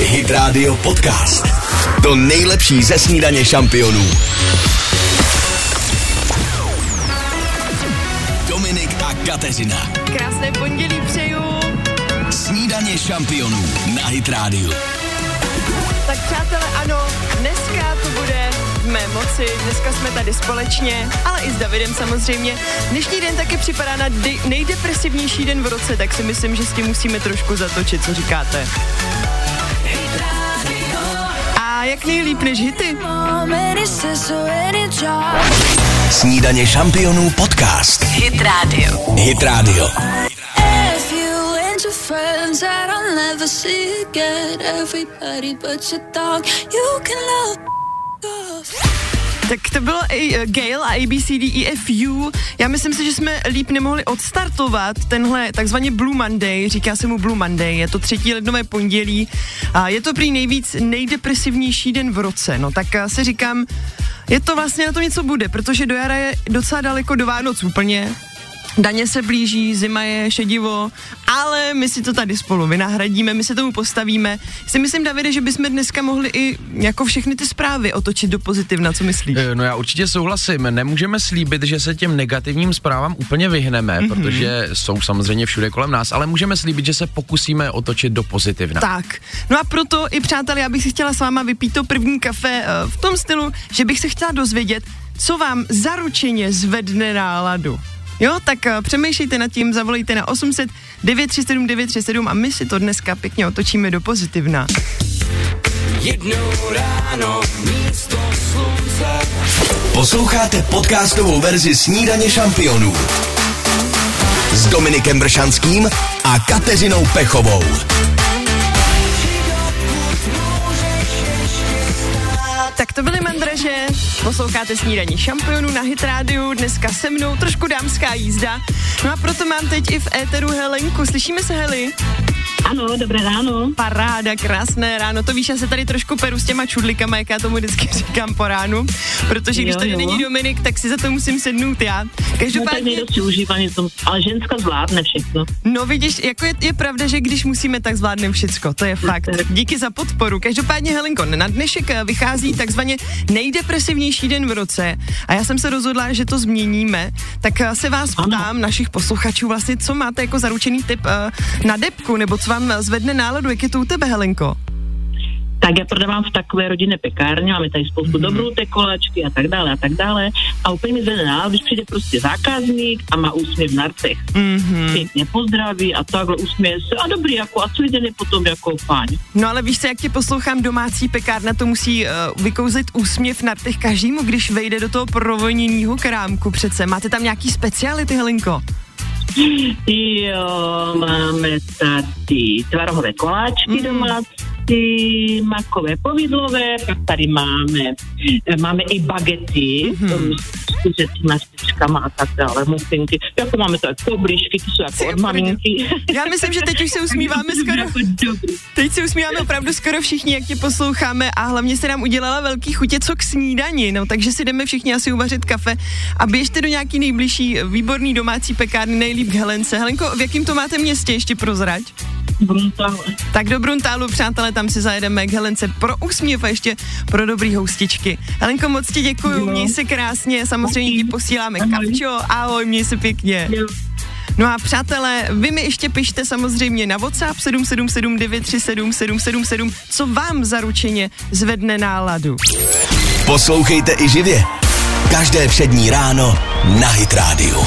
Hit Radio Podcast. To nejlepší ze snídaně šampionů. Dominik a Kateřina. Krásné pondělí přeju. Snídaně šampionů na Hit Radio. Tak přátelé, ano, dneska to bude v mé moci, dneska jsme tady společně, ale i s Davidem samozřejmě. Dnešní den taky připadá na de- nejdepresivnější den v roce, tak si myslím, že s tím musíme trošku zatočit, co říkáte. Jak nejlíp než hity? Snídaně šampionů podcast. Hit Radio. Hit Radio. If you and your friends that I'll never see again, everybody but your dog, you can love off. Tak to bylo i uh, Gale a ABCDEFU. Já myslím si, že jsme líp nemohli odstartovat tenhle takzvaně Blue Monday, říká se mu Blue Monday, je to třetí lednové pondělí a je to prý nejvíc nejdepresivnější den v roce. No tak uh, si říkám, je to vlastně na to něco bude, protože do jara je docela daleko do Vánoc úplně, Daně se blíží, zima je šedivo, ale my si to tady spolu vynahradíme, my se tomu postavíme. Si myslím, Davide, že bychom dneska mohli i jako všechny ty zprávy otočit do pozitivna, co myslíš? Eh, No já určitě souhlasím. Nemůžeme slíbit, že se těm negativním zprávám úplně vyhneme, mm-hmm. protože jsou samozřejmě všude kolem nás, ale můžeme slíbit, že se pokusíme otočit do pozitivna. Tak, no a proto i přátelé, já bych si chtěla s váma vypít to první kafe uh, v tom stylu, že bych se chtěla dozvědět, co vám zaručeně zvedne náladu. Jo, tak uh, přemýšlejte nad tím, zavolejte na 800 937 937 a my si to dneska pěkně otočíme do pozitivna. Jednou ráno místo slunce. Posloucháte podcastovou verzi Snídaně šampionů s Dominikem Bršanským a Kateřinou Pechovou. To byly mandraže, posloucháte snídaní šampionů na Hit Radio, dneska se mnou trošku dámská jízda. No a proto mám teď i v éteru Helenku, slyšíme se Heli? Ano, dobré ráno. Paráda, krásné ráno. To víš, já se tady trošku peru s těma čudlikama, jak já tomu vždycky říkám po ránu, protože když Jo, tady jo. není Dominik, tak si za to musím sednout já. No, tak Každopádně, nejdost si užívaný ale ženská zvládne všechno. no vidíš, jako je, je pravda, že když musíme, tak zvládneme všecko, to je fakt. Díky za podporu. Každopádně, Helenko, na dnešek eh, vychází takzvaně nejdepresivnější den v roce a já jsem se rozhodla, že to změníme, tak eh, se vás Ano. ptám, našich posluchačů, vlastně, co máte jako zaručený tip eh, na depku, nebo co vám zvedne náladu, jak je to u tebe, Helenko? Tak já prodávám v takové rodinné pekárně, máme tady spoustu mm-hmm. dobrou koláčky a tak dále a tak dále. A úplně mi zvedne náladu, když přijde prostě zákazník a má úsměv na rtech. Mhm. Pěkně pozdraví a takhle usměje se. A dobrý, jako, a den je potom jako fajn. No ale víš se, jak tě poslouchám, domácí pekárna to musí uh, vykouzlit úsměv na těch každému, když vejde do toho provoněného krámku přece. Máte tam nějaký speciality, Helenko? Jo, máme tady tvarohové koláčky mm. domácí, makové povidlové, pak tady máme, eh, máme i bagety mm. s řeckýma špičkama a tak dále, mufinky. Jako máme to jako koblišky, ty jsou jako od maminky. Já myslím, že teď už se usmíváme skoro, teď se usmíváme opravdu skoro všichni, jak tě posloucháme a hlavně se nám udělala velký chutě co k snídani, no takže si jdeme všichni asi uvařit kafe a běžte do nějaký nejbližší výborný domácí pekárny, nejlíp k Helence. Helenko, v jakým to máte městě ještě prozrať? Tak do Bruntálu, přátelé, tam si zajedeme k Helence pro úsměv a ještě pro dobrý houstičky. Helenko, moc ti děkuju, Jo. měj se krásně, samozřejmě ti posíláme Ahoj. kapčo, ahoj, měj se pěkně. Jo. No a přátelé, vy mi ještě pište samozřejmě na WhatsApp 777 937 777, co vám zaručeně zvedne náladu. Poslouchejte i živě. Každé přední ráno na Hit Radio.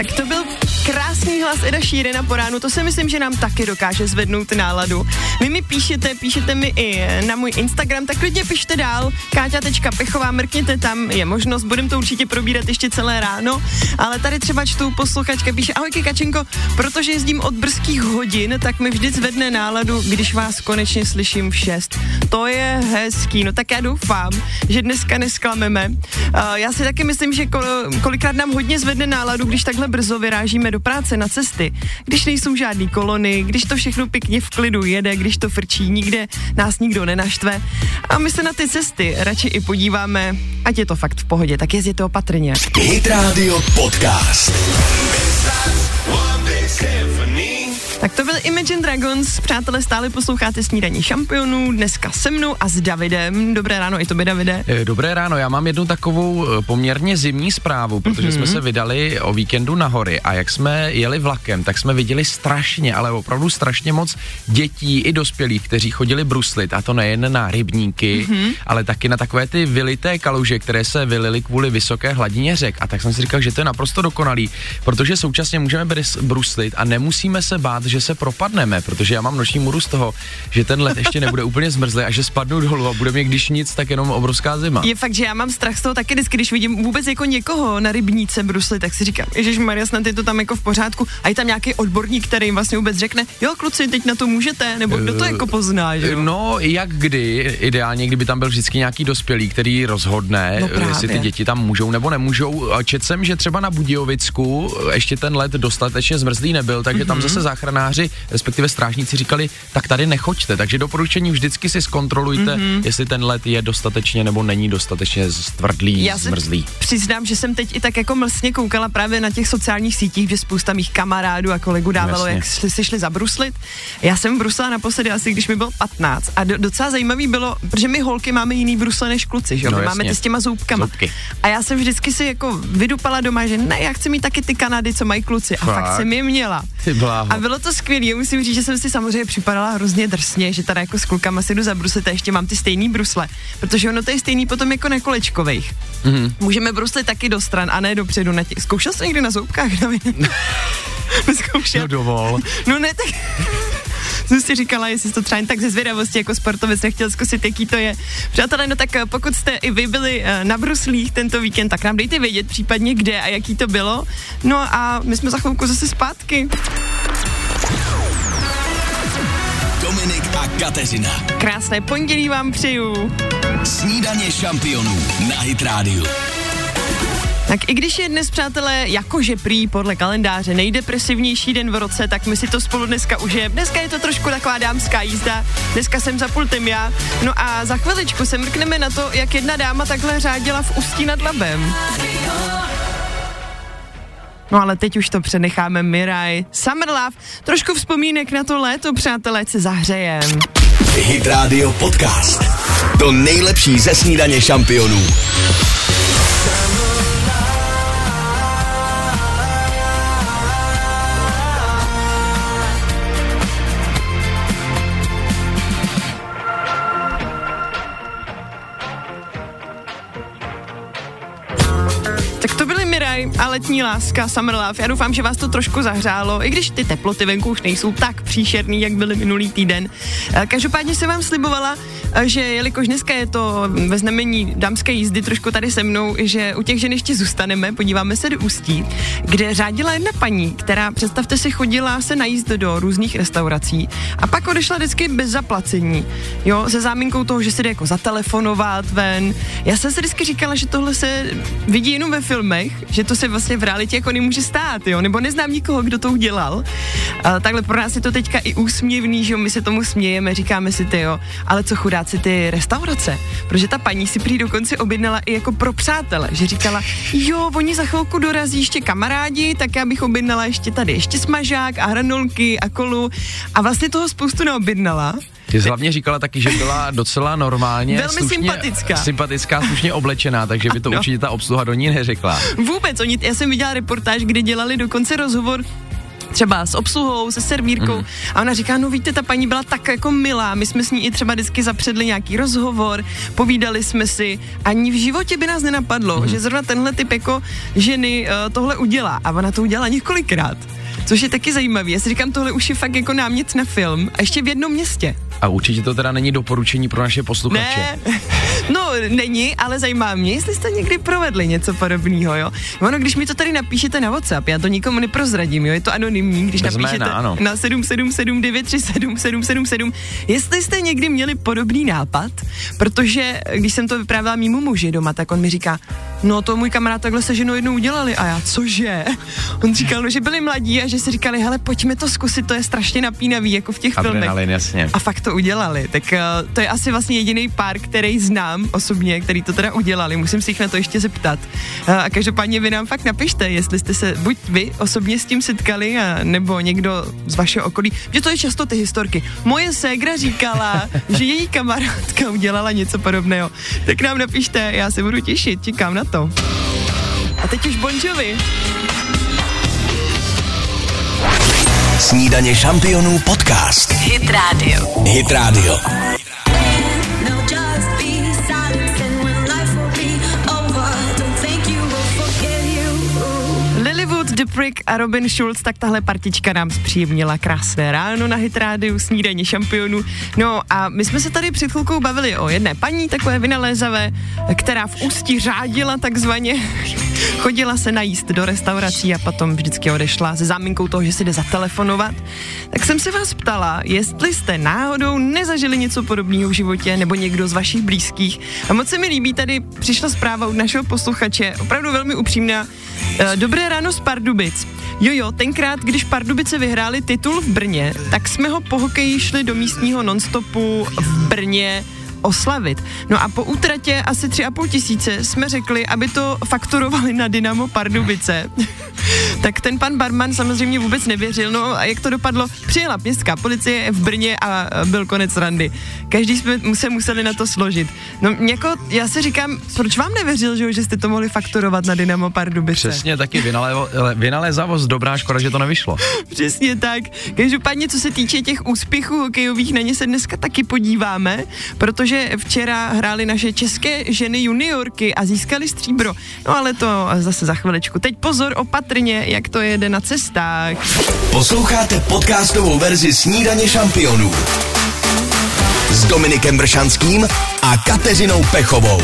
Tak to byl krásný hlas Eda Šírena po ránu, to si myslím, že nám taky dokáže zvednout náladu. Vy mi píšete, píšete mi i na můj Instagram, tak klidně pište dál, káťa.pechová, mrkněte tam, je možnost, budem to určitě probírat ještě celé ráno, ale tady třeba čtu posluchačka, píše, ahoj Kačenko, protože jezdím od brzkých hodin, tak mi vždy zvedne náladu, když vás konečně slyším v 6. To je hezký, no tak já doufám, že dneska nesklameme. Uh, já si taky myslím, že ko- kolikrát nám hodně zvedne náladu, když takhle brzo vyrážíme do práce na cesty, když nejsou žádný kolony, když to všechno pěkně v klidu jede, když to frčí, nikde nás nikdo nenaštve. A my se na ty cesty radši i podíváme, ať je to fakt v pohodě, tak jezděte opatrně. Hit Radio Podcast. Tak to byly Imagine Dragons, přátelé, stále posloucháte snídaní šampionů, dneska se mnou a s Davidem. Dobré ráno i tobě, Davide. Eh, Dobré ráno, já mám jednu takovou eh, poměrně zimní zprávu, protože mm-hmm. jsme se vydali o víkendu na hory a jak jsme jeli vlakem, tak jsme viděli strašně, ale opravdu strašně moc dětí i dospělých, kteří chodili bruslit a to nejen na rybníky, mm-hmm. ale taky na takové ty vylité kaluže, které se vylily kvůli vysoké hladině řek. A tak jsem si říkal, že to je naprosto dokonalý, protože současně můžeme bruslit a nemusíme se bát, že se propadneme, protože já mám noční můru z toho, že ten led ještě nebude úplně zmrzlý a že spadnu dolů a bude mě když nic, tak jenom obrovská zima. Je fakt, že já mám strach z toho taky vždycky, když vidím vůbec jako někoho na rybníce brusli, tak si říkám, Ježíš Maria, snad je to tam jako v pořádku. A je tam nějaký odborník, který jim vlastně vůbec řekne, jo, kluci, teď na to můžete, nebo kdo to jako pozná, že? No, jak kdy, ideálně, kdyby tam byl vždycky nějaký dospělý, který rozhodne, No právě. jestli ty děti tam můžou nebo nemůžou. A Četl jsem, že třeba na Budějovicku ještě ten led dostatečně zmrzlý nebyl, takže mm-hmm. tam zase záchranáři, respektive strážníci říkali, tak tady nechoďte. Takže doporučení vždycky si zkontrolujte, mm-hmm. jestli ten led je dostatečně nebo není dostatečně stvrdlý, Já se zmrzlý. přiznám, že jsem teď i tak jako mlsně koukala právě na těch sociálních sítích, že spousta mých kamarádů a kolegů dávalo, Jasně. jak šli, si šli zabruslit. Já jsem brusila naposledy asi, když mi bylo 15 a do, docela zajímavý bylo, protože my holky máme jiný brusle než kluci, že jo? No my máme ty s těma zoubkama. Zoubky. A já jsem vždycky si jako vydupala doma, že ne, já chci mít taky ty Kanady, co mají kluci. A fakt, Fakt? jsem je měla. Ty bláho. A bylo to skvělé. Musím říct, že jsem si samozřejmě připadala hrozně drsně, že tady jako s klukama si jdu zabruslit a ještě mám ty stejný brusle, protože ono to je stejný potom jako na kolečkových. Mhm. Mm-hmm. Můžeme bruslit taky do stran a ne dopředu. Na těch. Zkoušel jsi někdy na zoubkách, David? Neskoušel. No dovol. No ne, tak jsem si říkala, jestli to třeba jen tak ze zvědavosti jako sportovec nechtěl zkusit, jaký to je. Přátelé, no tak eh, pokud jste i vy byli eh, na bruslích tento víkend, tak nám dejte vědět případně kde a jaký to bylo. No a my jsme za chvilku zase zpátky. Dominik a Kateřina. Krásné pondělí vám přeju. Snídaně šampionů na Hit Radio. Tak i když je dnes, přátelé, jakože prý podle kalendáře nejdepresivnější den v roce, tak my si to spolu dneska užijeme. Dneska je to trošku taková dámská jízda, dneska jsem za pultem já. No a za chviličku se mrkneme na to, jak jedna dáma takhle řádila v Ústí nad Labem. No ale teď už to přenecháme Miraj. Summer Love, trošku vzpomínek na to léto, přátelé, se zahřejem. Hit Radio Podcast. To nejlepší ze snídaně šampionů. Miraj a letní láska Summer Love. Já doufám, že vás to trošku zahřálo, i když ty teploty venku už nejsou tak příšerný, jak byly minulý týden. Eh, Každopádně jsem vám slibovala, že jelikož dneska je to ve znamení dámské jízdy trošku tady se mnou, že u těch žen ještě zůstaneme, podíváme se do Ústí, kde řádila jedna paní, která, představte si, chodila se najíst do různých restaurací a pak odešla vždycky bez zaplacení, jo, se záminkou toho, že si jde jako zatelefonovat ven. Já jsem si vždycky říkala, že tohle se vidí jenom ve filmech, že to se vlastně v realitě jako nemůže stát, jo, nebo neznám nikoho, kdo to udělal. A takhle pro nás je to teďka i úsměvný, že jo, my se tomu smějeme, říkáme si ty, jo, ale co chudáci ty restaurace, protože ta paní si prý dokonce objednala i jako pro přátele, že říkala, jo, oni za chvilku dorazí ještě kamarádi, tak já bych objednala ještě tady ještě smažák a hranolky a kolu a vlastně toho spoustu neobjednala. Ty jsi hlavně říkala taky, že byla docela normálně Velmi slušně, sympatická. sympatická, slušně oblečená, takže by to Ano. určitě ta obsluha do ní neřekla. Vůbec, oni, já jsem viděla reportáž, kde dělali dokonce rozhovor třeba s obsluhou, se servírkou mm. a ona říká, no víte, ta paní byla tak jako milá, my jsme s ní i třeba vždycky zapředli nějaký rozhovor, povídali jsme si, ani v životě by nás nenapadlo, mm. že zrovna tenhle typ jako ženy uh, tohle udělá a ona to udělala několikrát. Což je taky zajímavý. Já si říkám, tohle už je fakt jako námět na film a ještě v jednom městě. A určitě to teda není doporučení pro naše posluchače. Ne, no není, ale zajímá mě, jestli jste někdy provedli něco podobného, jo. Ono, když mi to tady napíšete na WhatsApp, já to nikomu neprozradím, jo, je to anonymní, když Bez napíšete jména, ano. na 777937777, jestli jste někdy měli podobný nápad, protože když jsem to vyprávěla mýmu muži doma, tak on mi říká, no to můj kamarád takhle se ženou jednou udělali a já, cože? On říkal, no, že byli mladí a že si říkali, hele, pojďme to zkusit, to je strašně napínavý, jako v těch filmech. Adrenalin, jasně. A fakt to udělali. Tak uh, to je asi vlastně jediný pár, který znám, znám osobně, který to teda udělali, musím si jich na to ještě zeptat. A každopádně vy nám fakt napište, jestli jste se buď vy osobně s tím setkali, a nebo někdo z vašeho okolí, že to je často ty historky. Moje ségra říkala, že její kamarádka udělala něco podobného. Tak nám napište, já se budu těšit, čekám na to. A teď už Bon Jovi. Snídaně šampionů podcast. Hit Radio. Hit Radio. Lilywood, The Prick a Robin Schulz, tak tahle partička nám zpříjemnila krásné ráno na Hit Rádiu, snídaní šampionů. No a my jsme se tady před chvilkou bavili o jedné paní, takové vynalézavé, která v ústí řádila takzvaně. Chodila se najíst do restaurací a potom vždycky odešla se záminkou toho, že si jde zatelefonovat. Tak jsem se vás ptala, jestli jste náhodou nezažili něco podobného v životě nebo někdo z vašich blízkých. A moc se mi líbí, tady přišla zpráva od našeho posluchače, opravdu velmi upřímná. Eh, Dobré ráno z Pardubic. Jo, jo, tenkrát, když Pardubice vyhráli titul v Brně, tak jsme ho po hokeji šli do místního nonstopu v Brně oslavit. No a po útratě asi tři a půl tisíce jsme řekli, aby to fakturovali na Dynamo Pardubice. tak ten pan barman samozřejmě vůbec nevěřil. No a jak to dopadlo? Přijela městská policie v Brně a a byl konec randy. Každý jsme se museli na to složit. No jako, já si říkám, proč vám nevěřil, že, že jste to mohli fakturovat na Dynamo Pardubice? Přesně taky vynalézavost, dobrá škoda, že to nevyšlo. Přesně tak. Každopádně, co se týče těch úspěchů hokejových, na ně se dneska taky podíváme, protože včera hrály naše české ženy juniorky a získali stříbro. No ale to zase za chviličku. Teď pozor opatrně, jak to jede na cestách. Posloucháte podcastovou verzi Snídaně šampionů s Dominikem Bršanským a Kateřinou Pechovou.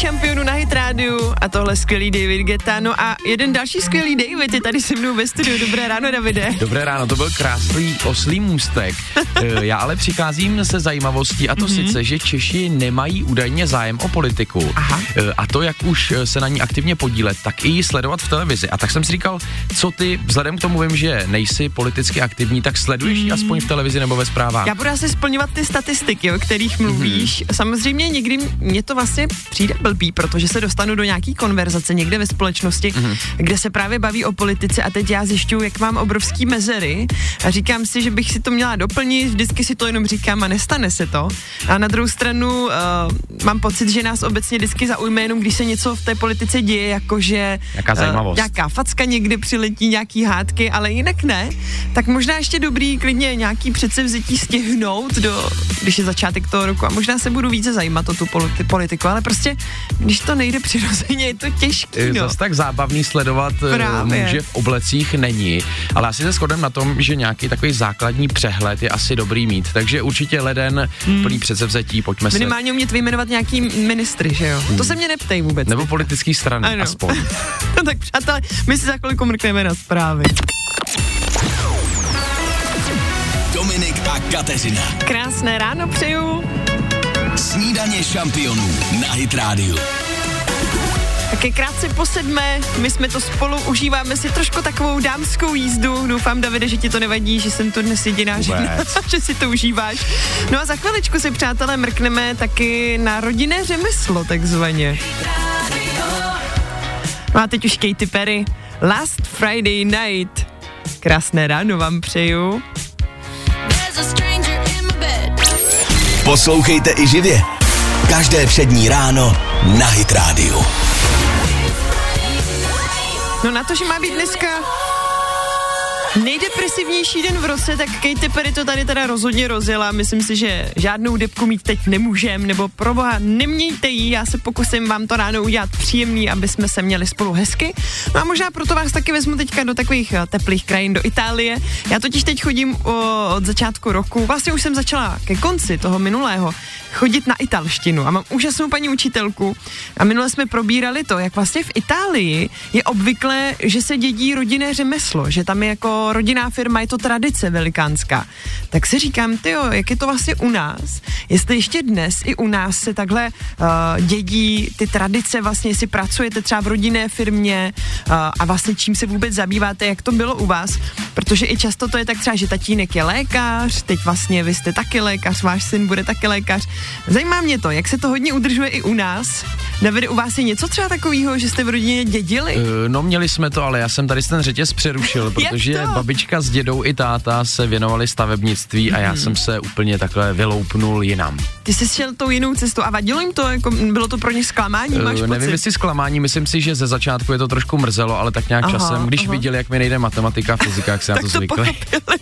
Šampionu na Hit Radio a tohle skvělý David Geta. No a jeden další skvělý David je tady se mnou ve studiu. Dobré ráno, Davide. Dobré ráno, to byl krásný oslý můstek. Eh, Já ale přicházím se zajímavostí a to mm-hmm. sice, že Češi nemají údajně zájem o politiku. Aha. Eh, A to, jak už eh, se na ní aktivně podílet, tak i ji sledovat v televizi. A tak jsem si říkal, co ty, vzhledem k tomu vím, že nejsi politicky aktivní, tak sleduješ ji aspoň v televizi nebo ve zprávách. Já budu asi splňovat ty statistiky, o kterých mluvíš. Mm-hmm. Samozřejmě někdy mě to vlastně přijde blbý, protože se dostanu do nějaký konverzace někde ve společnosti, mm-hmm. kde se právě baví o politice a teď já zjišťuju, jak mám obrovský mezery a říkám si, že bych si to měla doplnit, vždycky si to jenom říkám a nestane se to. A na druhou stranu uh, mám pocit, že nás obecně vždycky zaujme jenom, když se něco v té politice děje, jakože Nějaká zajímavost. nějaká facka někdy přiletí, nějaký hádky, ale jinak ne. Tak možná ještě dobrý klidně nějaký předsevzetí stihnout, do, když je začátek toho roku a možná se budu více zajímat o tu politi- politiku, ale prostě, když to nejde přirozeně, je to těžké. Eh, No. Zas tak zábavný sledovat eh, Právě. muže v oblecích není, ale asi se shodem na tom, že nějaký takový základní přehled je asi dobrý mít, takže určitě leden, hmm. plný předsevzetí, pojďme se. Minimálně umět vyjmenovat nějaký ministry, že jo? To se mě neptej vůbec. Nebo politický strany, Ano. aspoň. no tak přátelé, my si za chvilku mrkneme na zprávy. Dominik a Kateřina. Krásné ráno přeju. Snídaně šampionů na Hit Radio. Taky krátce po sedmé, my jsme to spolu, užíváme si trošku takovou dámskou jízdu. Doufám, Davide, že ti to nevadí, že jsem tu dnes jediná žena, že si to užíváš. No a za chviličku si, přátelé, mrkneme taky na rodinné řemeslo, takzvaně. No a teď už Katy Perry. Last Friday night. Krásné ráno vám přeju. Poslouchejte i živě. Každé všední ráno na Hit Radio. No na to, že má být dneska nejdepresivnější den v roce, tak Katy Perry to tady teda rozhodně rozjela. Myslím si, že žádnou depku mít teď nemůžem, nebo pro boha nemějte jí, já se pokusím vám to ráno udělat příjemný, aby jsme se měli spolu hezky. No a možná proto vás taky vezmu teďka do takových eh, teplých krajin, do Itálie. Já totiž teď chodím od začátku roku, vlastně už jsem začala ke konci toho minulého chodit na italštinu a mám úžasnou paní učitelku a minule jsme probírali to, jak vlastně v Itálii je obvyklé, že se dědí rodinné řemeslo, že tam je jako rodinná firma, je to tradice velikánská. Tak si říkám, ty jak je to vlastně u nás, jestli ještě dnes i u nás se takhle uh, dědí ty tradice, vlastně jestli pracujete třeba v rodinné firmě uh, a vlastně čím se vůbec zabýváte, jak to bylo u vás, protože i často to je tak třeba, že tatínek je lékař, teď vlastně vy jste taky lékař, váš syn bude taky lékař. Zajímá mě to, jak se to hodně udržuje i u nás. Davide, u vás je něco třeba takového, že jste v rodině dědili? Uh, no měli jsme to, ale já jsem tady ten řetěz přerušil, protože babička s dědou i táta se věnovali stavebnictví a já hmm. jsem se úplně takhle vyloupnul jinam. Ty jsi šel tou jinou cestou a vadilo jim to, jako bylo to pro ně zklamání, máš uh, Nevím, jestli zklamání, myslím si, že ze začátku je to trošku mrzelo, ale tak nějak aha, časem, když aha. viděli, jak mi nejde matematika fyzika, jak se na to, to zvykli.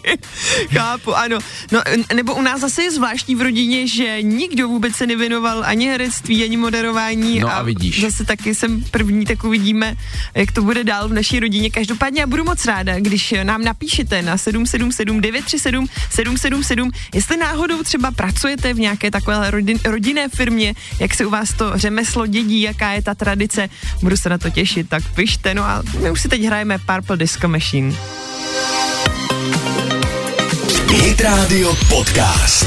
Chápu, ano. No, nebo u nás zase je zvláštní v rodině, že nikdo vůbec se nevěnoval ani herectví, ani moderování. No a, a vidíš. Zase taky jsem první, tak uvidíme, jak to bude dál v naší rodině. Každopádně já budu moc ráda, když nám napíšete na 777 937 777, jestli náhodou třeba pracujete v nějaké takové rodin, rodinné firmě, jak se u vás to řemeslo dědí, jaká je ta tradice, budu se na to těšit, tak pište, no a my už si teď hrajeme Purple Disco Machine. Hit Radio Podcast.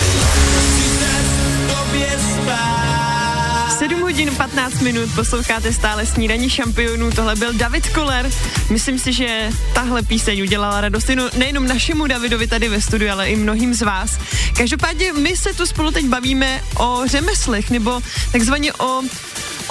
7 hodin 15 minut posloucháte stále snídaní šampionů. Tohle byl David Koller. Myslím si, že tahle píseň udělala radost no, nejenom našemu Davidovi tady ve studiu, ale i mnohým z vás. Každopádně my se tu spolu teď bavíme o řemeslech nebo takzvaně o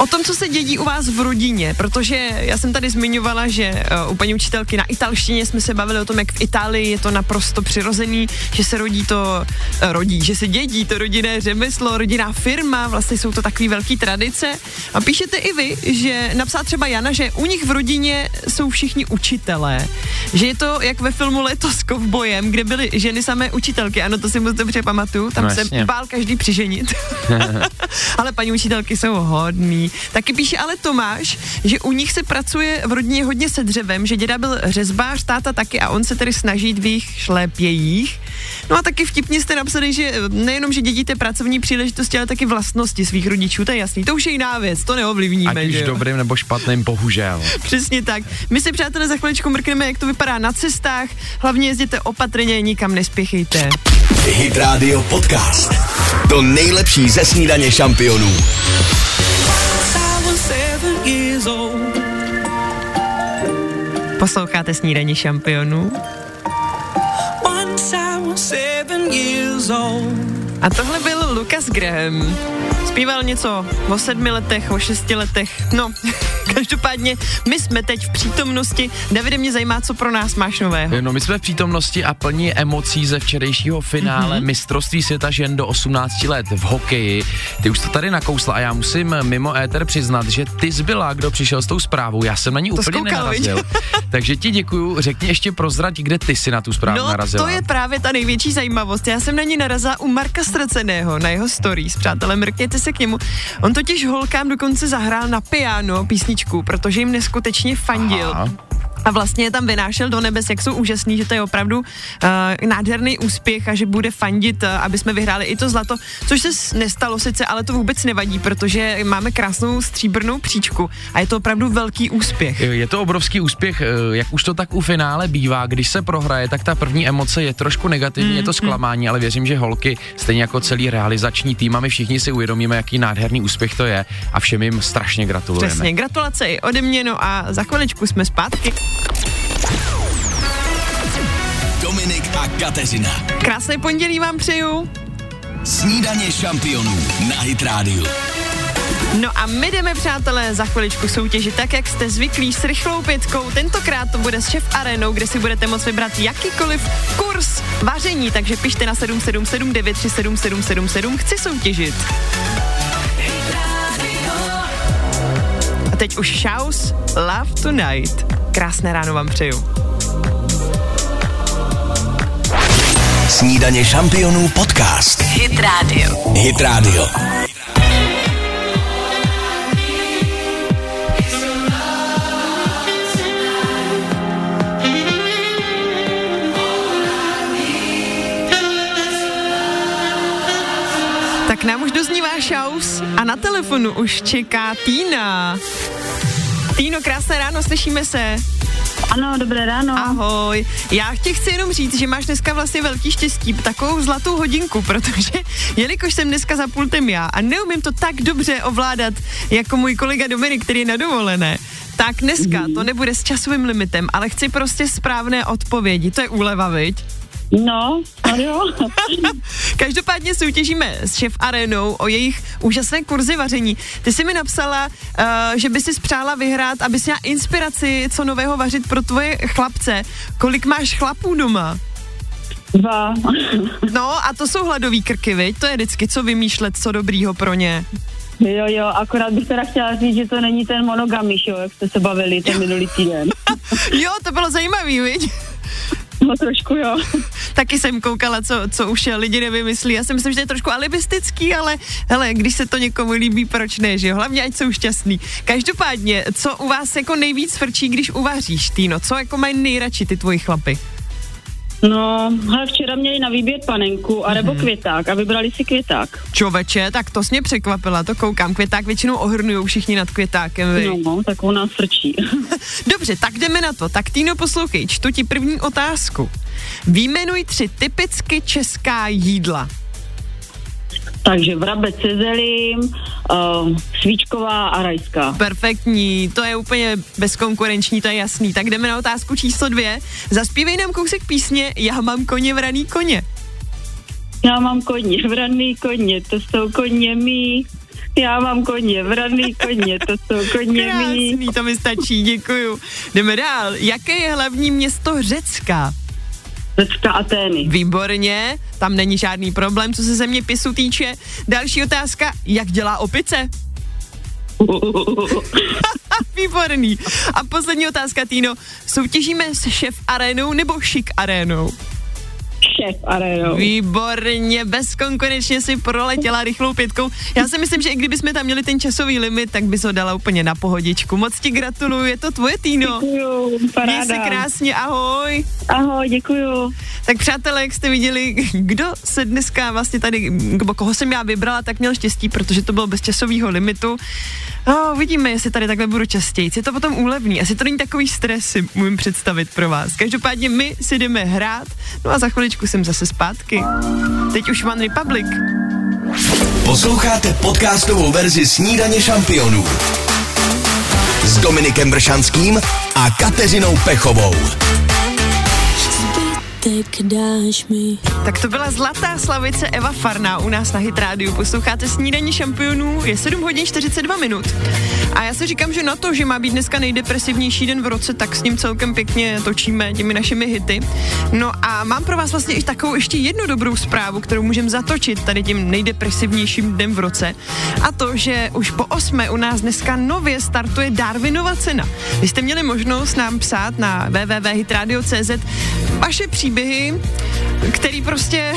o tom, co se dědí u vás v rodině, protože já jsem tady zmiňovala, že uh, u paní učitelky na italštině jsme se bavili o tom, jak v Itálii je to naprosto přirozený, že se rodí to, uh, rodí, že se dědí to rodinné řemeslo, rodinná firma, vlastně jsou to takové velké tradice. A píšete i vy, že napsala třeba Jana, že u nich v rodině jsou všichni učitelé, že je to jak ve filmu Leto s kovbojem, kde byly ženy samé učitelky, ano, to si moc dobře pamatuju, tam no, se bál každý přiženit. Ale paní učitelky jsou hodný, Taky píše ale Tomáš, že u nich se pracuje v rodině hodně se dřevem, že děda byl řezbář, táta taky a on se tedy snaží v jejich šlépějích. No a taky vtipně jste napsali, že nejenom, že dědíte pracovní příležitosti, ale taky vlastnosti svých rodičů, to je jasný. To už je jiná věc, to neovlivníme. Ať už dobrým nebo špatným, bohužel. Přesně tak. My si, přátelé, za chviličku mrkneme, jak to vypadá na cestách. Hlavně jezděte opatrně, nikam nespěchejte. Hit Radio Podcast. To nejlepší ze snídaně šampionů. Posloucháte snídaní šampionů? A tohle byl Lucas Graham. Zpíval něco o sedmi letech, o šesti letech. No, každopádně my jsme teď v přítomnosti. Davide, mě zajímá, co pro nás máš nového. No, my jsme v přítomnosti a plní emocí ze včerejšího finále mm-hmm. mistrovství světa žen do 18 let v hokeji. Ty už to tady nakousla a já musím mimo éter přiznat, že ty zbyla, kdo přišel s tou zprávou. Já jsem na ní to úplně zkoukal, nenarazil. Takže ti děkuju. Řekni ještě prozrať, kde ty si na tu zprávu no, narazila. to je právě ta největší zajímavost. Já jsem na ní narazila u Marka Straceného, na jeho stories. Přátelé, mrkněte se k němu. On totiž holkám dokonce zahrál na piano písničku, protože jim neskutečně fandil. Aha a vlastně je tam vynášel do nebes, jak jsou úžasný, že to je opravdu uh, nádherný úspěch a že bude fandit, uh, aby jsme vyhráli i to zlato, což se nestalo sice, ale to vůbec nevadí, protože máme krásnou stříbrnou příčku a je to opravdu velký úspěch. Je to obrovský úspěch, jak už to tak u finále bývá, když se prohraje, tak ta první emoce je trošku negativní, mm, je to mm. zklamání, mm. ale věřím, že holky, stejně jako celý realizační tým, a my všichni si uvědomíme, jaký nádherný úspěch to je a všem jim strašně gratulujeme. Přesně, gratulace i ode mě, no a za chviličku jsme zpátky. Dominik a Kateřina. Krásné pondělí vám přeju. Snídaně šampionů na Hit Radio. No a my jdeme, přátelé, za chviličku soutěžit tak, jak jste zvyklí s rychlou pětkou. Tentokrát to bude s Chef Arenou, kde si budete moct vybrat jakýkoliv kurz vaření, takže pište na 777 937 777. Chci soutěžit. A teď už Shouse Love Tonight. Krásné ráno vám přeju. Snídaně šampionů podcast. Hit Radio. Hit Radio. Tak nám už doznívá šaus a na telefonu už čeká Týna. Týno, krásné ráno, slyšíme se. Ano, dobré ráno. Ahoj. Já ti chci jenom říct, že máš dneska vlastně velký štěstí, takovou zlatou hodinku, protože jelikož jsem dneska za pultem já a neumím to tak dobře ovládat jako můj kolega Dominik, který je na dovolené, tak dneska mm. to nebude s časovým limitem, ale chci prostě správné odpovědi. To je úleva, viď? No, no jo. Každopádně soutěžíme s Chef Arenou o jejich úžasné kurzy vaření. Ty jsi mi napsala, uh, že by si přála vyhrát, aby si měla inspiraci, co nového vařit pro tvoje chlapce. Kolik máš chlapů doma? Dva. No a to jsou hladový krky, viď? To je vždycky co vymýšlet, co dobrýho pro ně. Jo, jo, akorát bych teda chtěla říct, že to není ten monogamiš, jo, jak jste se bavili ten minulý týden. jo, to bylo zajímavý, viď? No trošku jo. Taky jsem koukala, co, co už lidi nevymyslí. Já si myslím, že to je trošku alibistický, ale hele, když se to někomu líbí, proč ne, že jo? Hlavně ať jsou šťastný. Každopádně, co u vás jako nejvíc frčí, když uvaříš, Týno? Co jako mají nejradši ty tvoji chlapy? No, hele, včera měli na výběr panenku a nebo mm-hmm. květák a vybrali si květák. Čoveče, tak to jsi mě překvapila, to koukám. Květák většinou ohrnují všichni nad květákem, vy. No, tak u nás frčí. Dobře, tak jdeme na to. Tak Týno, poslouchej, čtu ti první otázku. Výjmenuj tři typicky česká jídla. Takže vrabec se zelím, uh, svíčková a rajská. Perfektní, to je úplně bezkonkurenční, to je jasný. Tak jdeme na otázku číslo dvě. Zaspívej nám kousek písně Já mám koně vraný koně. Já mám koně vraný koně, to jsou koně mý. Já mám koně, vraný koně, to jsou koně Krásný, mý. to mi stačí, děkuju. Jdeme dál. Jaké je hlavní město Řecka? Řecka Atény. Výborně, tam není žádný problém, co se zeměpisu týče. Další otázka, jak dělá opice? Výborný. A poslední otázka, Týno. Soutěžíme s šef arénou nebo šik arénou? Šéf arénou. Výborně, bezkonkurenčně si proletěla rychlou pětkou. Já si myslím, že i kdybychom tam měli ten časový limit, tak bys ho dala úplně na pohodičku. Moc ti gratuluju, je to tvoje týno. Děkuju, paráda. Měj se krásně, ahoj. Ahoj, děkuju. Tak přátelé, jak jste viděli, kdo se dneska vlastně tady, nebo koho jsem já vybrala, tak měl štěstí, protože to bylo bez časového limitu. No, uvidíme, jestli tady takhle budu častěji. Je to potom úlevný, asi to není takový stres, si můžu představit pro vás. Každopádně my si jdeme hrát, no a za chviličku jsem zase zpátky. Teď už One Republic. Posloucháte podcastovou verzi Snídaně šampionů s Dominikem Bršanským a Kateřinou Pechovou zbytek dáš mi. Tak to byla zlatá slavice Eva Farná u nás na Hit Radio. Posloucháte snídaní šampionů, je 7 hodin 42 minut. A já si říkám, že na to, že má být dneska nejdepresivnější den v roce, tak s ním celkem pěkně točíme těmi našimi hity. No a mám pro vás vlastně i takovou ještě jednu dobrou zprávu, kterou můžeme zatočit tady tím nejdepresivnějším dnem v roce. A to, že už po osmé u nás dneska nově startuje Darwinova cena. Vy jste měli možnost nám psát na www.hitradio.cz vaše příběhy, který prostě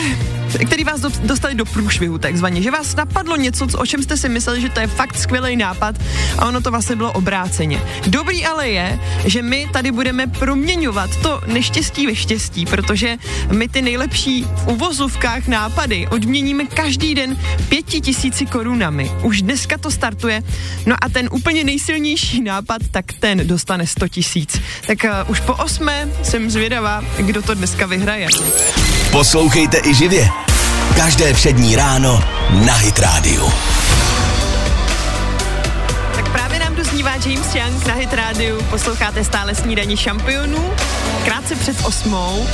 který vás dostali do průšvihu takzvaně, že vás napadlo něco, o čem jste si mysleli, že to je fakt skvělý nápad a ono to vlastně bylo obráceně. Dobrý ale je, že my tady budeme proměňovat to neštěstí ve štěstí, protože my ty nejlepší v uvozovkách nápady odměníme každý den pěti tisíci korunami. Už dneska to startuje. No a ten úplně nejsilnější nápad, tak ten dostane 100 tisíc. Tak uh, už po osmé jsem zvědavá, kdo to dneska vyhraje. Poslouchejte i živě. Každé přední ráno na Hit Radio. Tak právě nám doznívá James Young na Hit Radio. Posloucháte stále snídaní šampionů. Krátce před osmou.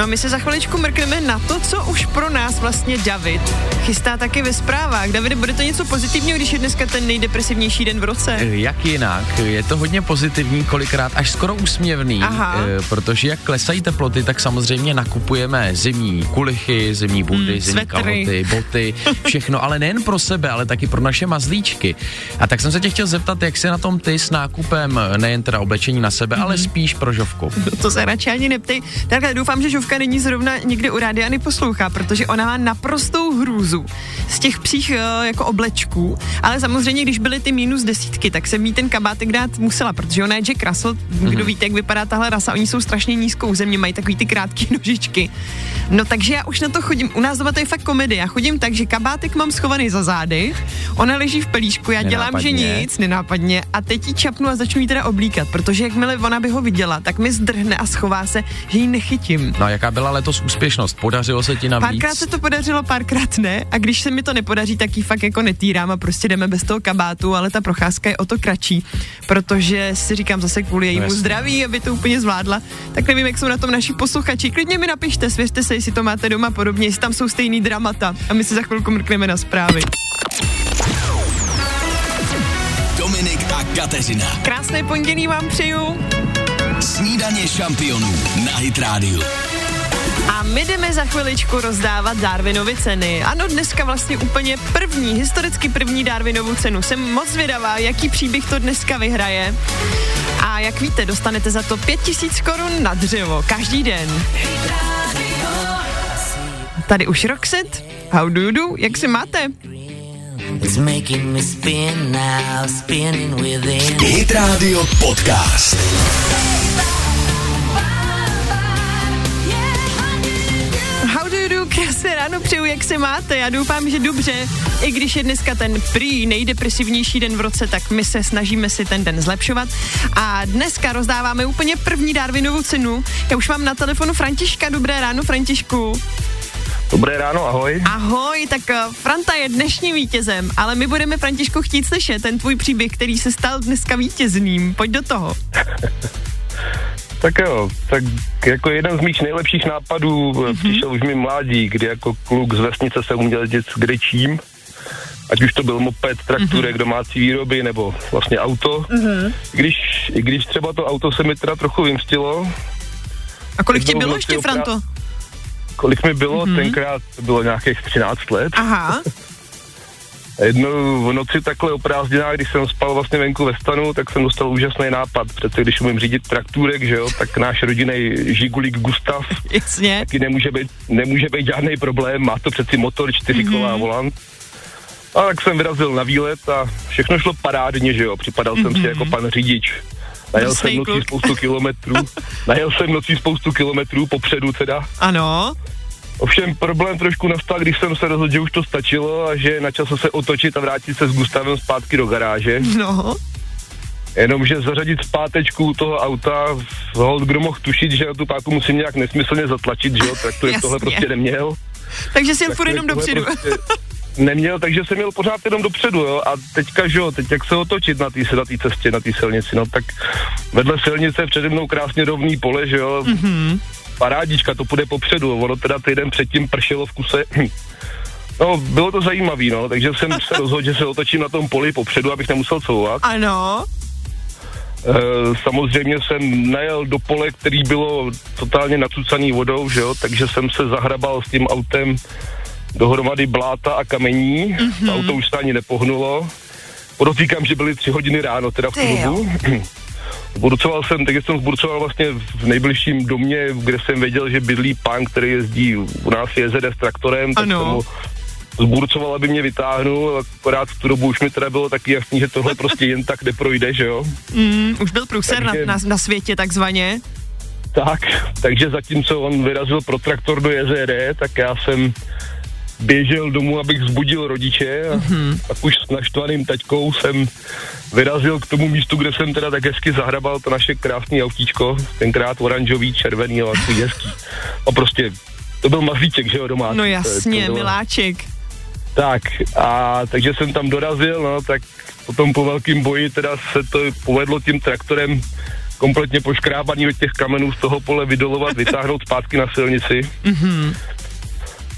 No a my se za chviličku mrkneme na to, co už pro nás vlastně David chystá taky ve zprávách. Davide, bude to něco pozitivního, když je dneska ten nejdepresivnější den v roce? Eh, jak jinak? Je to hodně pozitivní, kolikrát až skoro úsměvný, Aha. E, protože jak klesají teploty, tak samozřejmě nakupujeme zimní kulichy, zimní bundy, mm, zimní kalhoty, boty, všechno, ale nejen pro sebe, ale taky pro naše mazlíčky. A tak jsem se tě chtěl zeptat, jak se na tom ty s nákupem nejen teda oblečení na sebe, mm. ale spíš pro žovku. To se radši ani neptej. Takhle doufám, že žovka manželka není zrovna někde u rádia ani poslouchá, protože ona má naprostou hrůzu z těch psích uh, jako oblečků, ale samozřejmě, když byly ty minus desítky, tak jsem jí ten kabátek dát musela, protože ona je Jack Russell, kdo Mhm. víte, jak vypadá tahle rasa, oni jsou strašně nízkou země, mají takový ty krátké nožičky. No takže já už na to chodím, u nás doma to je fakt komedie, já chodím tak, že kabátek mám schovaný za zády, ona leží v pelíšku, já dělám, že nic, nenápadně. A teď ji čapnu a začnu jí teda oblíkat, protože jakmile ona by ho viděla, tak mi zdrhne a schová se, že ji nechytím. No a jaká byla letos úspěšnost? Podařilo se ti navíc? Párkrát se to podařilo, párkrát ne. A když se mi to nepodaří, tak ji fakt jako netýrám a prostě jdeme bez toho kabátu, ale ta procházka je o to kratší, protože si říkám zase kvůli jejímu jasně. zdraví, aby to úplně zvládla. Tak nevím, jak jsou na tom naši posluchači. Klidně mi napište, svěřte se, jestli to máte doma podobně, jestli tam jsou stejný dramata. A my si za chvilku mrkneme na zprávy. Dominik a Kateřina. Krásné pondělí vám přeju. Snídaně šampionů na Hit Radio. A my jdeme za chviličku rozdávat Darwinovy ceny. Ano, dneska vlastně úplně první, historicky první Darwinovu cenu. Jsem moc zvědavá, jaký příběh to dneska vyhraje. A jak víte, dostanete za to 5000 korun na dřevo každý den. Tady už Roxet. How do you do? Jak se máte? It's making me spin now, spinning within. Hit Radio Podcast. Ráno přeju, jak se máte. Já doufám, že dobře. I když je dneska ten prý nejdepresivnější den v roce, tak my se snažíme si ten den zlepšovat. A dneska rozdáváme úplně první Darwinovu cenu. Já už mám na telefonu Františka. Dobré ráno, Františku. Dobré ráno, ahoj. Ahoj, tak eh, Franta je dnešním vítězem, ale my budeme, Františku, chtít slyšet ten tvůj příběh, který se stal dneska vítězným. Pojď do toho. Tak jo, tak jako jeden z mých nejlepších nápadů mm-hmm. přišel už mi mládí, kdy jako kluk z vesnice jsem uměl jezdit s kdečím, ať už to byl moped, trakturek, mm-hmm. domácí výroby nebo vlastně auto. Mm-hmm. Když, I když třeba to auto se mi teda trochu vymstilo, A kolik ti bylo ještě, Franto? kolik mi bylo, mm-hmm. tenkrát bylo nějakých 13 let. Aha, jednou v noci takhle o prázdninách, když jsem spal vlastně venku ve stanu, tak jsem dostal úžasný nápad. Přece když umím řídit traktůrek, že jo, tak náš rodinný žigulík Gustav jasně. taky nemůže být, nemůže být žádný problém, má to přeci motor, čtyři Mhm. kola a volant. A tak jsem vyrazil na výlet a všechno šlo parádně, že jo, připadal jsem si jako pan řidič. Najel jsem nocí kluk. spoustu kilometrů, najel jsem nocí spoustu kilometrů popředu teda. Ano, Ovšem problém trošku nastal, když jsem se rozhodl, že už to stačilo a že je na čase se otočit a vrátit se s Gustavem zpátky do garáže. no. Jenomže zařadit zpátečku toho auta, hold, kdo mohl tušit, že na tu páku musím nějak nesmyslně zatlačit, že jo, tak to Jasně. tohle prostě neměl. Takže jel Tak furt jenom dopředu. Prostě neměl, takže jsem měl pořád jenom dopředu, jo, a teďka, že jo, teď jak se otočit na té na cestě, na té silnici, no tak vedle silnice přede mnou krásně rovný pole, že jo, Mhm. mm-hmm. Parádička, to půjde popředu, ono teda týden předtím pršelo v kuse, No, bylo to zajímavý, no, takže jsem se rozhodl, že se otočím na tom poli popředu, abych nemusel couvat. Ano, E, samozřejmě jsem najel do pole, který bylo totálně nacucaný vodou, že jo, takže jsem se zahrabal s tím autem dohromady bláta a kamení. Mm-hmm. Auto už se ani nepohnulo. Podotýkám, že byly tři hodiny ráno, teda v tu dobu. Zburcoval jsem, takže jsem zburcoval vlastně v nejbližším domě, kde jsem věděl, že bydlí pán, který jezdí u nás JZD s traktorem, tak Ano. jsem zburcoval, aby mě vytáhnul, akorát v tu dobu už mi teda bylo taky jasný, že tohle prostě jen tak neprojde, že jo. mm, už byl průser na, Takže- na, na světě takzvaně. Tak, takže zatímco on vyrazil pro traktor do JZD, tak já jsem běžel domů, abych vzbudil rodiče a mm-hmm. pak už s naštvaným taťkou jsem vyrazil k tomu místu, kde jsem teda tak hezky zahrabal to naše krásné autíčko, tenkrát oranžový, červený, ale takový hezký. A prostě to byl mazlíček, že jo, doma. No jasně, to bylo- miláček. tak a takže jsem tam dorazil, no tak potom po velkým boji teda se to povedlo tím traktorem kompletně poškrábaný od těch kamenů z toho pole vydolovat, vytáhnout zpátky na silnici. Mm-hmm.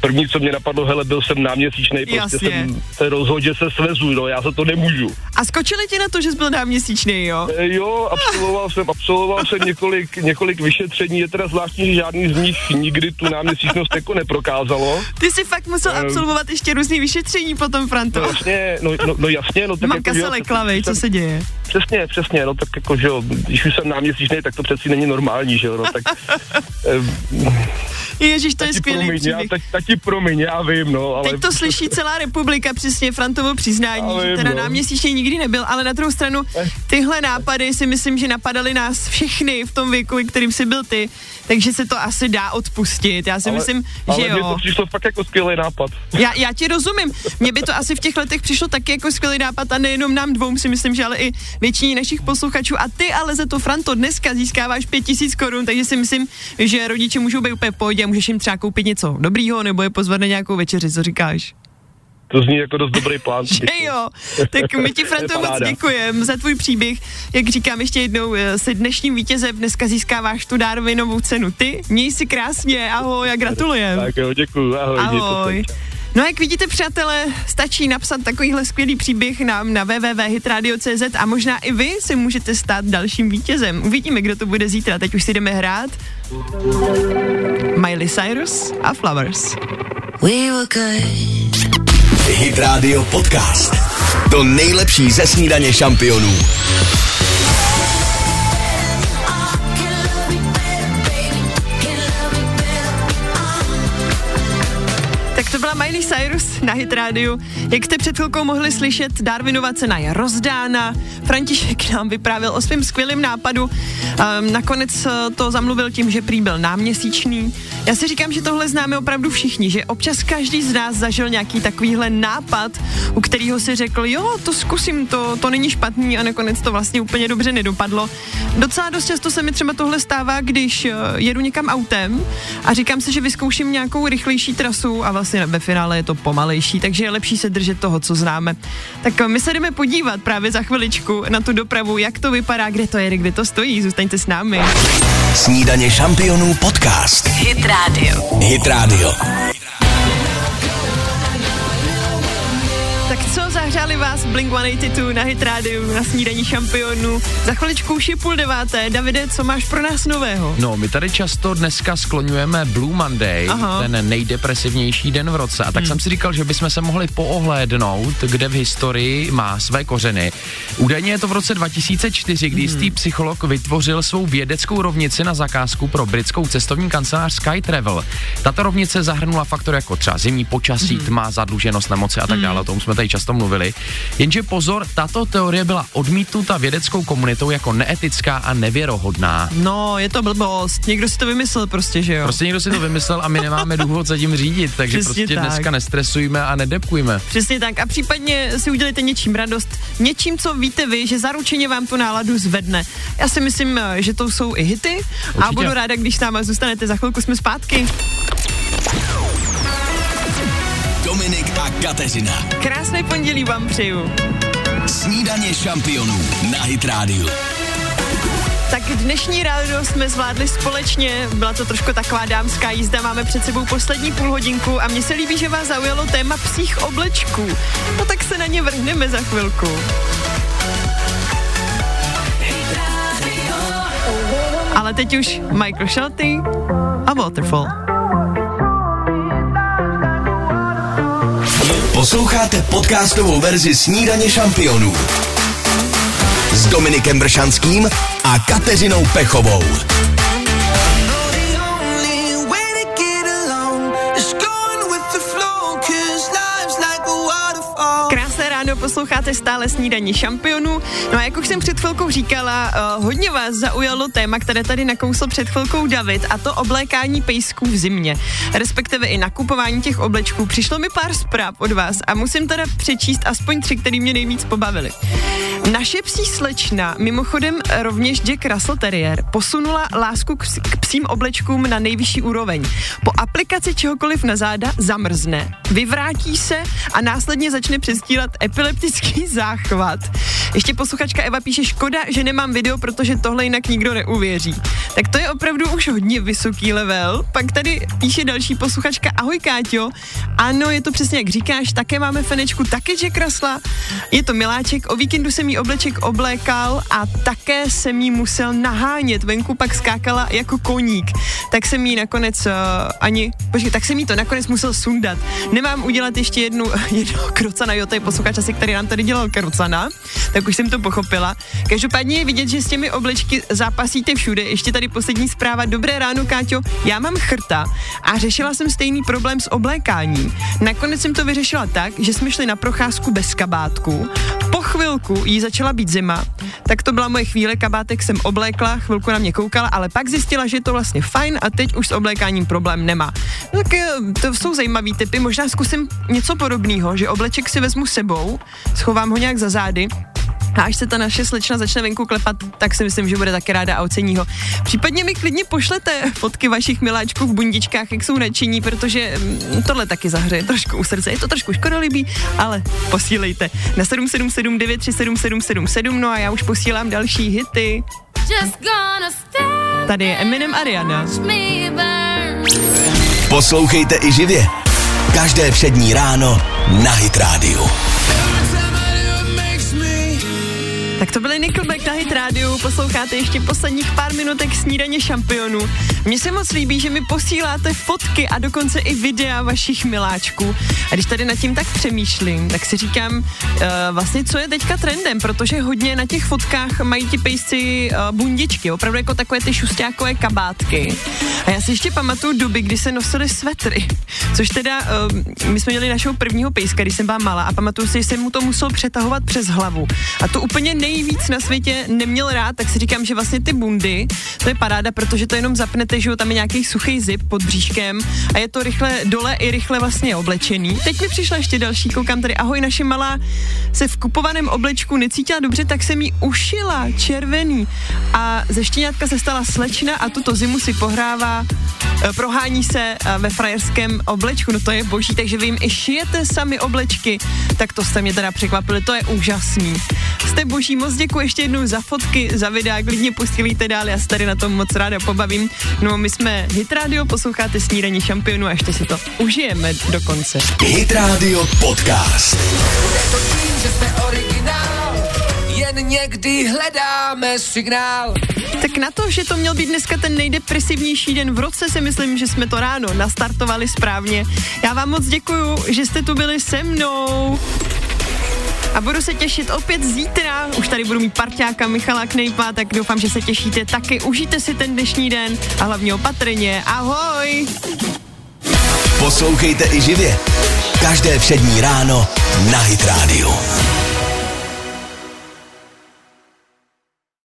první, co mě napadlo, hele, byl jsem náměsíčnej, prostě Jasně. jsem se rozhodl, že se svezu, no, já za to nemůžu. A skočili ti na to, že jsi byl náměsíčný, jo? E, jo, absolvoval jsem, absolvoval jsem několik, několik vyšetření, je teda zvláštní, že žádný z nich nikdy tu náměsíčnost jako neprokázalo. Ty jsi fakt musel Ehm. absolvovat ještě různý vyšetření potom, Franto. No jasně, no, no, no jasně, no tak Mamka jako, se lekla, vej, co se děje? Přesně, přesně, no tak jako, že jo, když už jsem náměsíčný, tak to přeci není normální, že jo, no tak... eh, Ježíš, to je skvělý příběh. Tak, tati promiň, já vím, no, ale... Teď to slyší celá republika, přesně Frantovo přiznání, Já že vím, teda no. náměsíčně nikdy nebyl, ale na druhou stranu tyhle nápady si myslím, že napadaly nás všechny v tom věku, kterým jsi byl ty, takže se to asi dá odpustit. Já si ale, myslím, ale že jo. to přišlo fakt jako skvělý nápad. Já, já ti rozumím. Mně by to asi v těch letech přišlo taky jako skvělý nápad a nejenom nám dvou si myslím, že ale i většině našich posluchačů. A ty ale za to, Franto, dneska získáváš pět tisíc korun, takže si myslím, že rodiče můžou být úplně v pohodě a můžeš jim třeba koupit něco dobrýho nebo je pozvat na nějakou večeři, co říkáš? To zní jako dost dobrý plán. Že jo, tak my ti, Franto, moc děkujeme za tvůj příběh. Jak říkám ještě jednou, eh, jsi dnešním vítězem, dneska získáváš tu Darwinovou cenu. Ty, měj si krásně, ahoj a gratulujem. Tak jo, děkuju, ahoj. mějte se. No a jak vidíte, přátelé, stačí napsat takovýhle skvělý příběh nám na www.hitradio.cz a možná i vy se můžete stát dalším vítězem. Uvidíme, kdo to bude zítra. Teď už si jdeme hrát. Miley Cyrus a Flowers. We were good. Hit Radio Podcast. To nejlepší ze snídaně šampionů. Hit Radio. Jak jste před chvilkou mohli slyšet, Darwinova cena je rozdána. František nám vyprávěl o svém skvělém nápadu. Um, nakonec eh, to zamluvil tím, že prý byl náměsíčný. Já si říkám, že tohle známe opravdu všichni, že občas každý z nás zažil nějaký takovýhle nápad, u kterého si řekl, jo, to zkusím, to, to není špatný a nakonec to vlastně úplně dobře nedopadlo. Docela dost často se mi třeba tohle stává, když eh, jedu někam autem a říkám si, že vyzkouším nějakou rychlejší trasu a vlastně ve finále je to pomalejší, takže je lepší se držet toho, co známe. Tak my se jdeme podívat právě za chviličku na tu dopravu, jak to vypadá, kde to jede, kde to stojí. Zůstaňte s námi. Snídaně šampionů podcast. Hit Radio. Hit Radio. Zahřáli vás Blink 182 na Hit Radio, na snídaní šampionů. Za chviličku už je půl deváté. Davide, co máš pro nás nového? No, my tady často dneska skloňujeme Blue Monday, Aha. ten nejdepresivnější den v roce. A tak jsem si říkal, že bychom se mohli poohlédnout, kde v historii má své kořeny. Údajně je to v roce 2004, kdy jistý psycholog vytvořil svou vědeckou rovnici na zakázku pro britskou cestovní kancelář Sky Travel. Tato rovnice zahrnula faktory jako třeba zimní počasí, tma, zadluženost, nemoci a tak dále. O tom jsme tady často mluvili. Jenže pozor, tato teorie byla odmítnuta vědeckou komunitou jako neetická a nevěrohodná. No, je to blbost. Někdo si to vymyslel prostě, že jo? Prostě někdo si to vymyslel a my nemáme důvod za tím řídit, takže Přesně prostě tak. dneska nestresujme a nedepkujme. Přesně tak. A případně si udělejte něčím radost, něčím, co víte vy, že zaručeně vám tu náladu zvedne. Já si myslím, že to jsou i hity a Určitě. budu ráda, když s náma zůstanete. Za chvilku jsme zpátky. Dominik a Kateřina. Krásné pondělí vám přeju. Snídaně šampionů na Hit Radio. Tak dnešní rádio jsme zvládli společně, byla to trošku taková dámská jízda, máme před sebou poslední půl hodinku a mně se líbí, že vás zaujalo téma psích oblečků. No tak se na ně vrhneme za chvilku. Ale teď už Michael Shelty a Waterfall. Posloucháte podcastovou verzi Snídaně šampionů s Dominikem Bršanským a Kateřinou Pechovou. Posloucháte stále snídaní šampionů. No a jak už jsem před chvilkou říkala, uh, hodně vás zaujalo téma, které tady nakousl před chvilkou David, a to oblékání pejsků v zimě. Respektive i nakupování těch oblečků. Přišlo mi pár zpráv od vás a musím teda přečíst aspoň tři, které mě nejvíc pobavily. Naše psí slečna, mimochodem rovněž Jack Russell Terrier, posunula lásku k, k psím oblečkům na nejvyšší úroveň. Po aplikaci čehokoliv na záda zamrzne, vyvrátí se a následně začne přestírat epileptický záchvat. Ještě posluchačka Eva píše, škoda, že nemám video, protože tohle jinak nikdo neuvěří. Tak to je opravdu už hodně vysoký level. Pak tady píše další posluchačka, ahoj Káťo, ano, je to přesně jak říkáš, také máme fenečku, taky Jack Russella. Je to miláček, o víkendu jsem jí obleček oblékal a také jsem jí musel nahánět, venku pak skákala jako koník. Tak jsem jí nakonec uh, ani, počkej, tak jsem jí to nakonec musel sundat. Nemám udělat ještě jednu, jedno krocana, jo, to je posluchač asi, který nám tady dělal krocana, tak už jsem to pochopila. Každopádně je vidět, že s těmi oblečky zápasíte všude. Ještě tady poslední zpráva. Dobré ráno, Káťo. Já mám chrta a řešila jsem stejný problém s oblékáním. Nakonec jsem to vyřešila tak, že jsme šli na procházku bez kabátku. Po chvilku jí začala být zima, tak to byla moje chvíle, kabátek jsem oblékla, chvilku na mě koukala, ale pak zjistila, že je to vlastně fajn a teď už s oblékáním problém nemá. No tak eh, to jsou zajímavý typy, možná zkusím něco podobného, že obleček si vezmu sebou, schovám ho nějak za zády a až se ta naše slečna začne venku klepat, tak si myslím, že bude taky ráda a ocení ho. Případně mi klidně pošlete fotky vašich miláčků v bundičkách, jak jsou nadšení, protože mm, tohle taky zahřeje trošku u srdce. Je to trošku škodolibý, ale posílejte na 777 937 no a já už posílám další hity. Tady je Eminem Ariana. Poslouchejte i živě. Každé přední ráno na Hit Radio. Tak to byly Nickelback na Hit Radio, posloucháte ještě posledních pár minutek snídaně šampionů. Mně se moc líbí, že mi posíláte fotky a dokonce i videa vašich miláčků. A když tady nad tím tak přemýšlím, tak si říkám, uh, vlastně co je teďka trendem, protože hodně na těch fotkách mají ti pejsci uh, bundičky, opravdu jako takové ty šustákové kabátky. A já si ještě pamatuju doby, kdy se nosily svetry, což teda, uh, my jsme měli našeho prvního pejska, když jsem byla malá a pamatuju si, že jsem mu to musel přetahovat přes hlavu. A to úplně nejvíc na světě neměl rád, tak si říkám, že vlastně ty bundy, to je paráda, protože to jenom zapnete, že tam je nějaký suchý zip pod bříškem a je to rychle dole i rychle vlastně oblečený. Teď mi přišla ještě další, koukám tady, ahoj, naše malá se v kupovaném oblečku necítila dobře, tak jsem jí ušila červený a ze štěňátka se stala slečna a tuto zimu si pohrává eh, prohání se eh, ve frajerském oblečku, no to je boží, takže vy jim i šijete sami oblečky, tak to jste mě teda překvapili, to je úžasný. Jste boží, moc děkuji ještě jednou za fotky, za videa, klidně posílíte dál, já se tady na tom moc ráda pobavím. No my jsme Hit Radio, posloucháte snídaní šampionu a ještě si to užijeme do konce. Hit Radio Podcast. že jsme originál, jen někdy hledáme signál. Tak na to, že to měl být dneska ten nejdepresivnější den v roce, si myslím, že jsme to ráno nastartovali správně. Já vám moc děkuju, že jste tu byli se mnou. A budu se těšit opět zítra. Už tady budu mít parťáka Michala Knejpa, tak doufám, že se těšíte taky. Užijte si ten dnešní den a hlavně opatrně. Ahoj! Poslouchejte i živě. Každé přední ráno na Hit Radio.